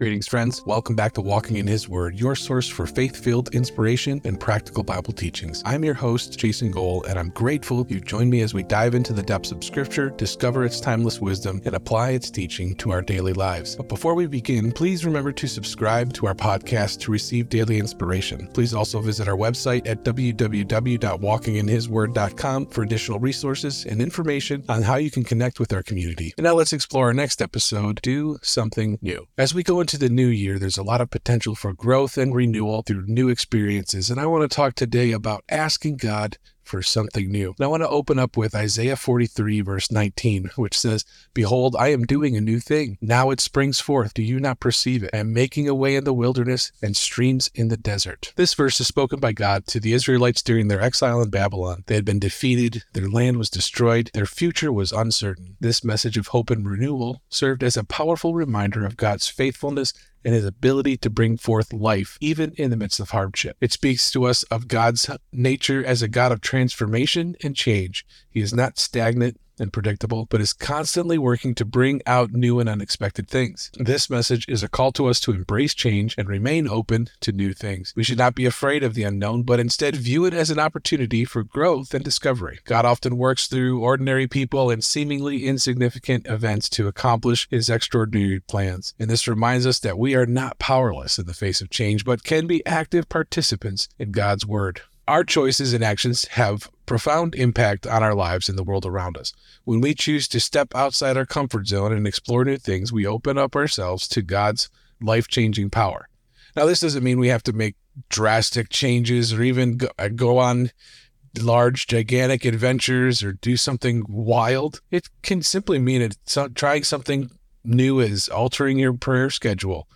Greetings, friends. Welcome back to Walking in His Word, your source for faith filled inspiration and practical Bible teachings. I'm your host, Jason Gohl, and I'm grateful you join me as we dive into the depths of Scripture, discover its timeless wisdom, and apply its teaching to our daily lives. But before we begin, please remember to subscribe to our podcast to receive daily inspiration. Please also visit our website at www.walkinginhisword.com for additional resources and information on how you can connect with our community. And now let's explore our next episode Do Something New. As we go into the new year, there's a lot of potential for growth and renewal through new experiences. And I want to talk today about asking God for something new. And I want to open up with Isaiah 43, verse 19, which says, Behold, I am doing a new thing. Now it springs forth. Do you not perceive it? I am making a way in the wilderness and streams in the desert. This verse is spoken by God to the Israelites during their exile in Babylon. They had been defeated, their land was destroyed, their future was uncertain. This message of hope and renewal served as a powerful reminder of God's faithfulness and his ability to bring forth life even in the midst of hardship. It speaks to us of God's nature as a God of transformation and change. He is not stagnant and predictable, but is constantly working to bring out new and unexpected things. This message is a call to us to embrace change and remain open to new things. We should not be afraid of the unknown, but instead view it as an opportunity for growth and discovery. God often works through ordinary people and seemingly insignificant events to accomplish his extraordinary plans. And this reminds us that we are not powerless in the face of change, but can be active participants in God's word. Our choices and actions have profound impact on our lives and the world around us. When we choose to step outside our comfort zone and explore new things, we open up ourselves to God's life changing power. Now, this doesn't mean we have to make drastic changes or even uh, go, on large, gigantic adventures or do something wild. It can simply mean it's trying something new as altering your prayer schedule,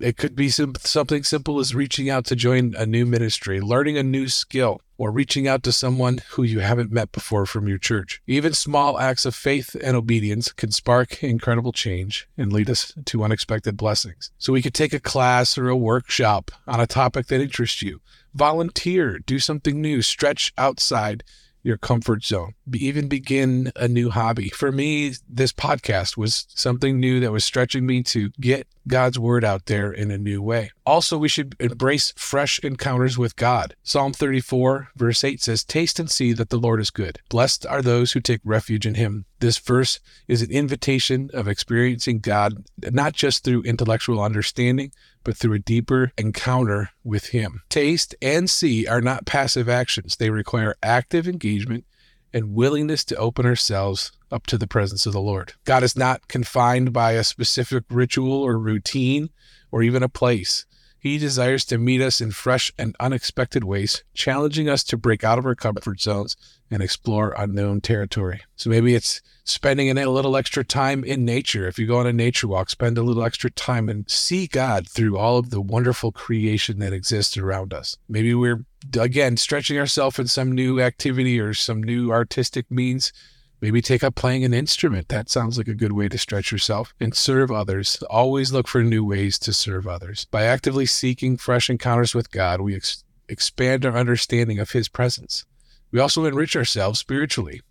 it could be some, something simple as reaching out to join a new ministry, learning a new skill, or reaching out to someone who you haven't met before from your church. Even small acts of faith and obedience can spark incredible change and lead us to unexpected blessings. So we could take a class or a workshop on a topic that interests you, volunteer, do something new, stretch outside your comfort zone, even begin a new hobby. For me, this podcast was something new that was stretching me to get God's word out there in a new way. Also, we should embrace fresh encounters with God. Psalm 34, verse 8 says, Taste and see that the Lord is good. Blessed are those who take refuge in him. This verse is an invitation of experiencing God not just through intellectual understanding, but through a deeper encounter with Him. Taste and see are not passive actions, they require active engagement and willingness to open ourselves up to the presence of the Lord. God is not confined by a specific ritual or routine or even a place. He desires to meet us in fresh and unexpected ways, challenging us to break out of our comfort zones and explore unknown territory. So maybe it's spending a little extra time in nature. If you go on a nature walk, spend a little extra time and see God through all of the wonderful creation that exists around us. Maybe we're, again, stretching ourselves in some new activity or some new artistic means Maybe take up playing an instrument. That sounds like a good way to stretch yourself and serve others. Always look for new ways to serve others. By actively seeking fresh encounters with God, we ex- expand our understanding of His presence. We also enrich ourselves spiritually.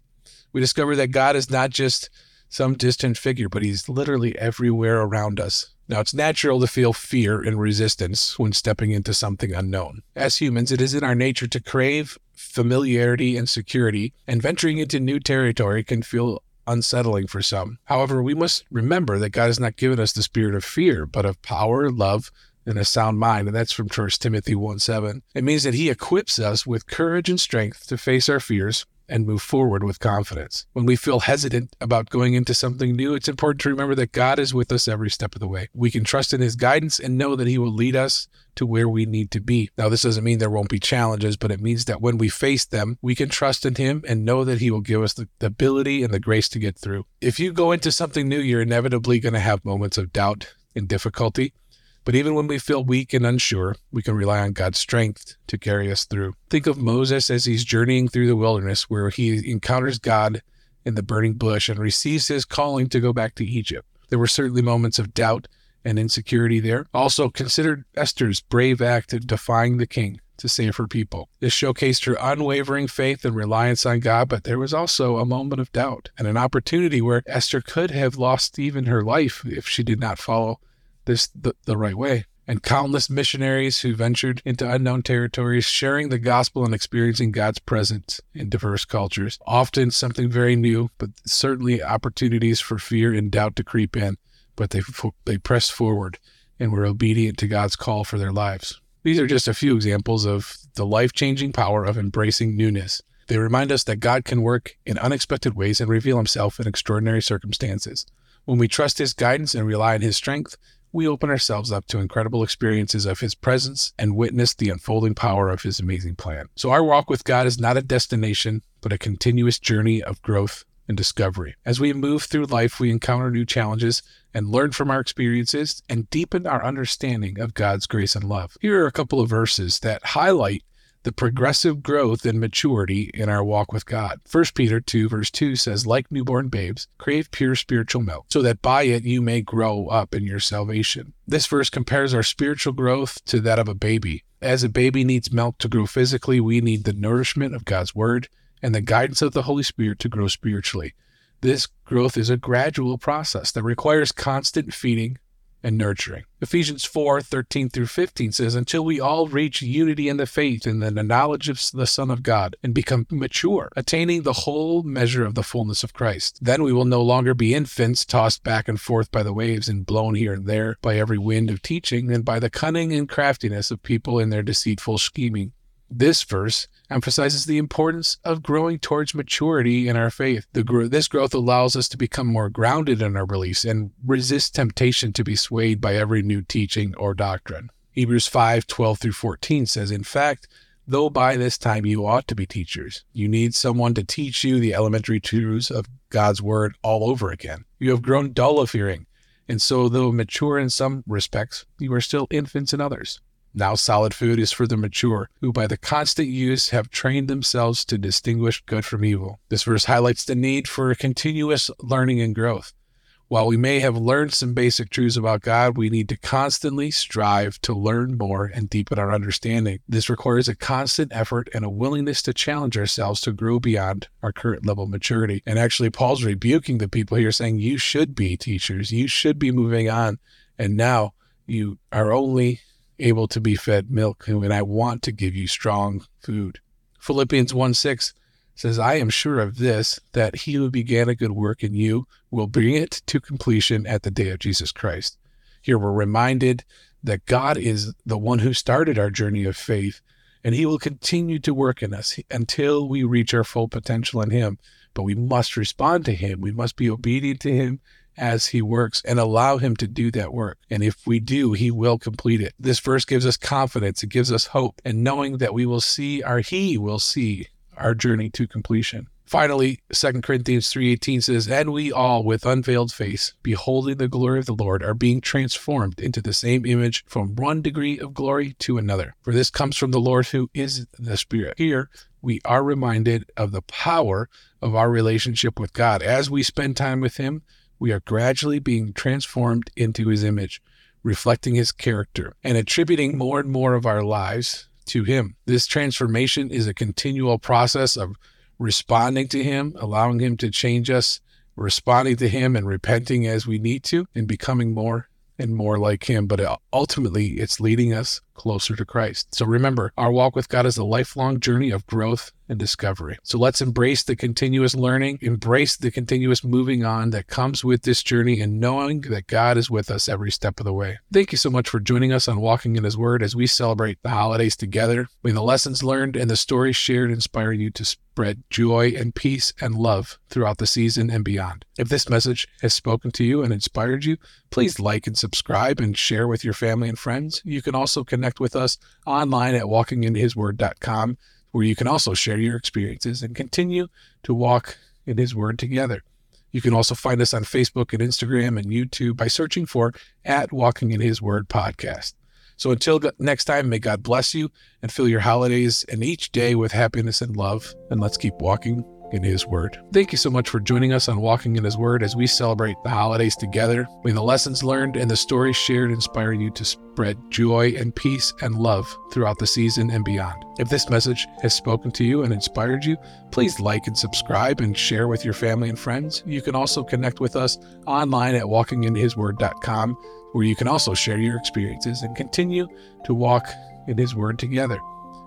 We discover that God is not just some distant figure, but He's literally everywhere around us. Now, it's natural to feel fear and resistance when stepping into something unknown. As humans, it is in our nature to crave familiarity and security, and venturing into new territory can feel unsettling for some. However, we must remember that God has not given us the spirit of fear, but of power, love, and a sound mind. And that's from 1 Timothy 1 7. It means that He equips us with courage and strength to face our fears and move forward with confidence. When we feel hesitant about going into something new, it's important to remember that God is with us every step of the way. We can trust in His guidance and know that He will lead us to where we need to be. Now, this doesn't mean there won't be challenges, but it means that when we face them, we can trust in Him and know that He will give us the, ability and the grace to get through. If you go into something new, you're inevitably going to have moments of doubt and difficulty. But even when we feel weak and unsure, we can rely on God's strength to carry us through. Think of Moses as he's journeying through the wilderness, where he encounters God in the burning bush and receives his calling to go back to Egypt. There were certainly moments of doubt and insecurity there. Also, consider Esther's brave act of defying the king to save her people. This showcased her unwavering faith and reliance on God, but there was also a moment of doubt and an opportunity where Esther could have lost even her life if she did not follow this the, the right way. And countless missionaries who ventured into unknown territories, sharing the gospel and experiencing God's presence in diverse cultures. Often something very new, but certainly opportunities for fear and doubt to creep in. But they they pressed forward and were obedient to God's call for their lives. These are just a few examples of the life changing power of embracing newness. They remind us that God can work in unexpected ways and reveal himself in extraordinary circumstances. When we trust his guidance and rely on his strength, we open ourselves up to incredible experiences of his presence and witness the unfolding power of his amazing plan. So, our walk with God is not a destination, but a continuous journey of growth and discovery. As we move through life, we encounter new challenges and learn from our experiences and deepen our understanding of God's grace and love. Here are a couple of verses that highlight the progressive growth and maturity in our walk with God. 1 Peter 2, verse 2 says, Like newborn babes, crave pure spiritual milk, so that by it you may grow up in your salvation. This verse compares our spiritual growth to that of a baby. As a baby needs milk to grow physically, we need the nourishment of God's Word and the guidance of the Holy Spirit to grow spiritually. This growth is a gradual process that requires constant feeding and nurturing. Ephesians 4 13 through 15 says, Until we all reach unity in the faith and in the knowledge of the Son of God and become mature, attaining the whole measure of the fullness of Christ. Then we will no longer be infants tossed back and forth by the waves and blown here and there by every wind of teaching and by the cunning and craftiness of people in their deceitful scheming. This verse emphasizes the importance of growing towards maturity in our faith. The, this growth allows us to become more grounded in our beliefs and resist temptation to be swayed by every new teaching or doctrine. Hebrews 5 12 through 14 says, In fact, though by this time you ought to be teachers, you need someone to teach you the elementary truths of God's word all over again. You have grown dull of hearing, and so, though mature in some respects, you are still infants in others. Now, solid food is for the mature, who by the constant use have trained themselves to distinguish good from evil. This verse highlights the need for continuous learning and growth. While we may have learned some basic truths about God, we need to constantly strive to learn more and deepen our understanding. This requires a constant effort and a willingness to challenge ourselves to grow beyond our current level of maturity. And actually, Paul's rebuking the people here, saying, You should be teachers, you should be moving on. And now you are only able to be fed milk, and I want to give you strong food. Philippians 1 6 says, I am sure of this, that he who began a good work in you will bring it to completion at the day of Jesus Christ. Here we're reminded that God is the one who started our journey of faith, and he will continue to work in us until we reach our full potential in him. But we must respond to him. We must be obedient to him as he works and allow him to do that work. And if we do, he will complete it. This verse gives us confidence, it gives us hope, and knowing that we will see our he will see our journey to completion. Finally, 2 Corinthians 3:18 says, "And we all with unveiled face, beholding the glory of the Lord, are being transformed into the same image from one degree of glory to another. For this comes from the Lord who is the Spirit." Here, we are reminded of the power of our relationship with God. As we spend time with him, we are gradually being transformed into his image, reflecting his character, and attributing more and more of our lives to him. This transformation is a continual process of responding to him, allowing him to change us, responding to him and repenting as we need to, and becoming more and more like him. But ultimately, it's leading us closer to Christ. So remember, our walk with God is a lifelong journey of growth and discovery. So let's embrace the continuous learning, embrace the continuous moving on that comes with this journey, and knowing that God is with us every step of the way. Thank you so much for joining us on Walking in His Word as we celebrate the holidays together. May the lessons learned and the stories shared inspire you to spread joy and peace and love throughout the season and beyond. If this message has spoken to you and inspired you, please like and subscribe and share with your family and friends. You can also connect with us online at walkinginhisword.com where you can also share your experiences and continue to walk in His Word together. You can also find us on Facebook and Instagram and YouTube by searching for at Walking in His Word podcast. So until next time, may God bless you and fill your holidays and each day with happiness and love. And let's keep walking in His Word. Thank you so much for joining us on Walking in His Word as we celebrate the holidays together. May the lessons learned and the stories shared inspire you to spread joy and peace and love throughout the season and beyond. If this message has spoken to you and inspired you, please like and subscribe and share with your family and friends. You can also connect with us online at walkinginhisword.com, where you can also share your experiences and continue to walk in His Word together.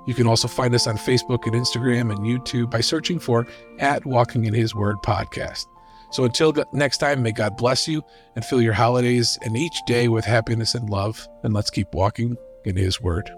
You can also find us on Facebook and Instagram and YouTube by searching for at Walking in His Word podcast. So until next time, may God bless you and fill your holidays and each day with happiness and love. And let's keep walking in His Word.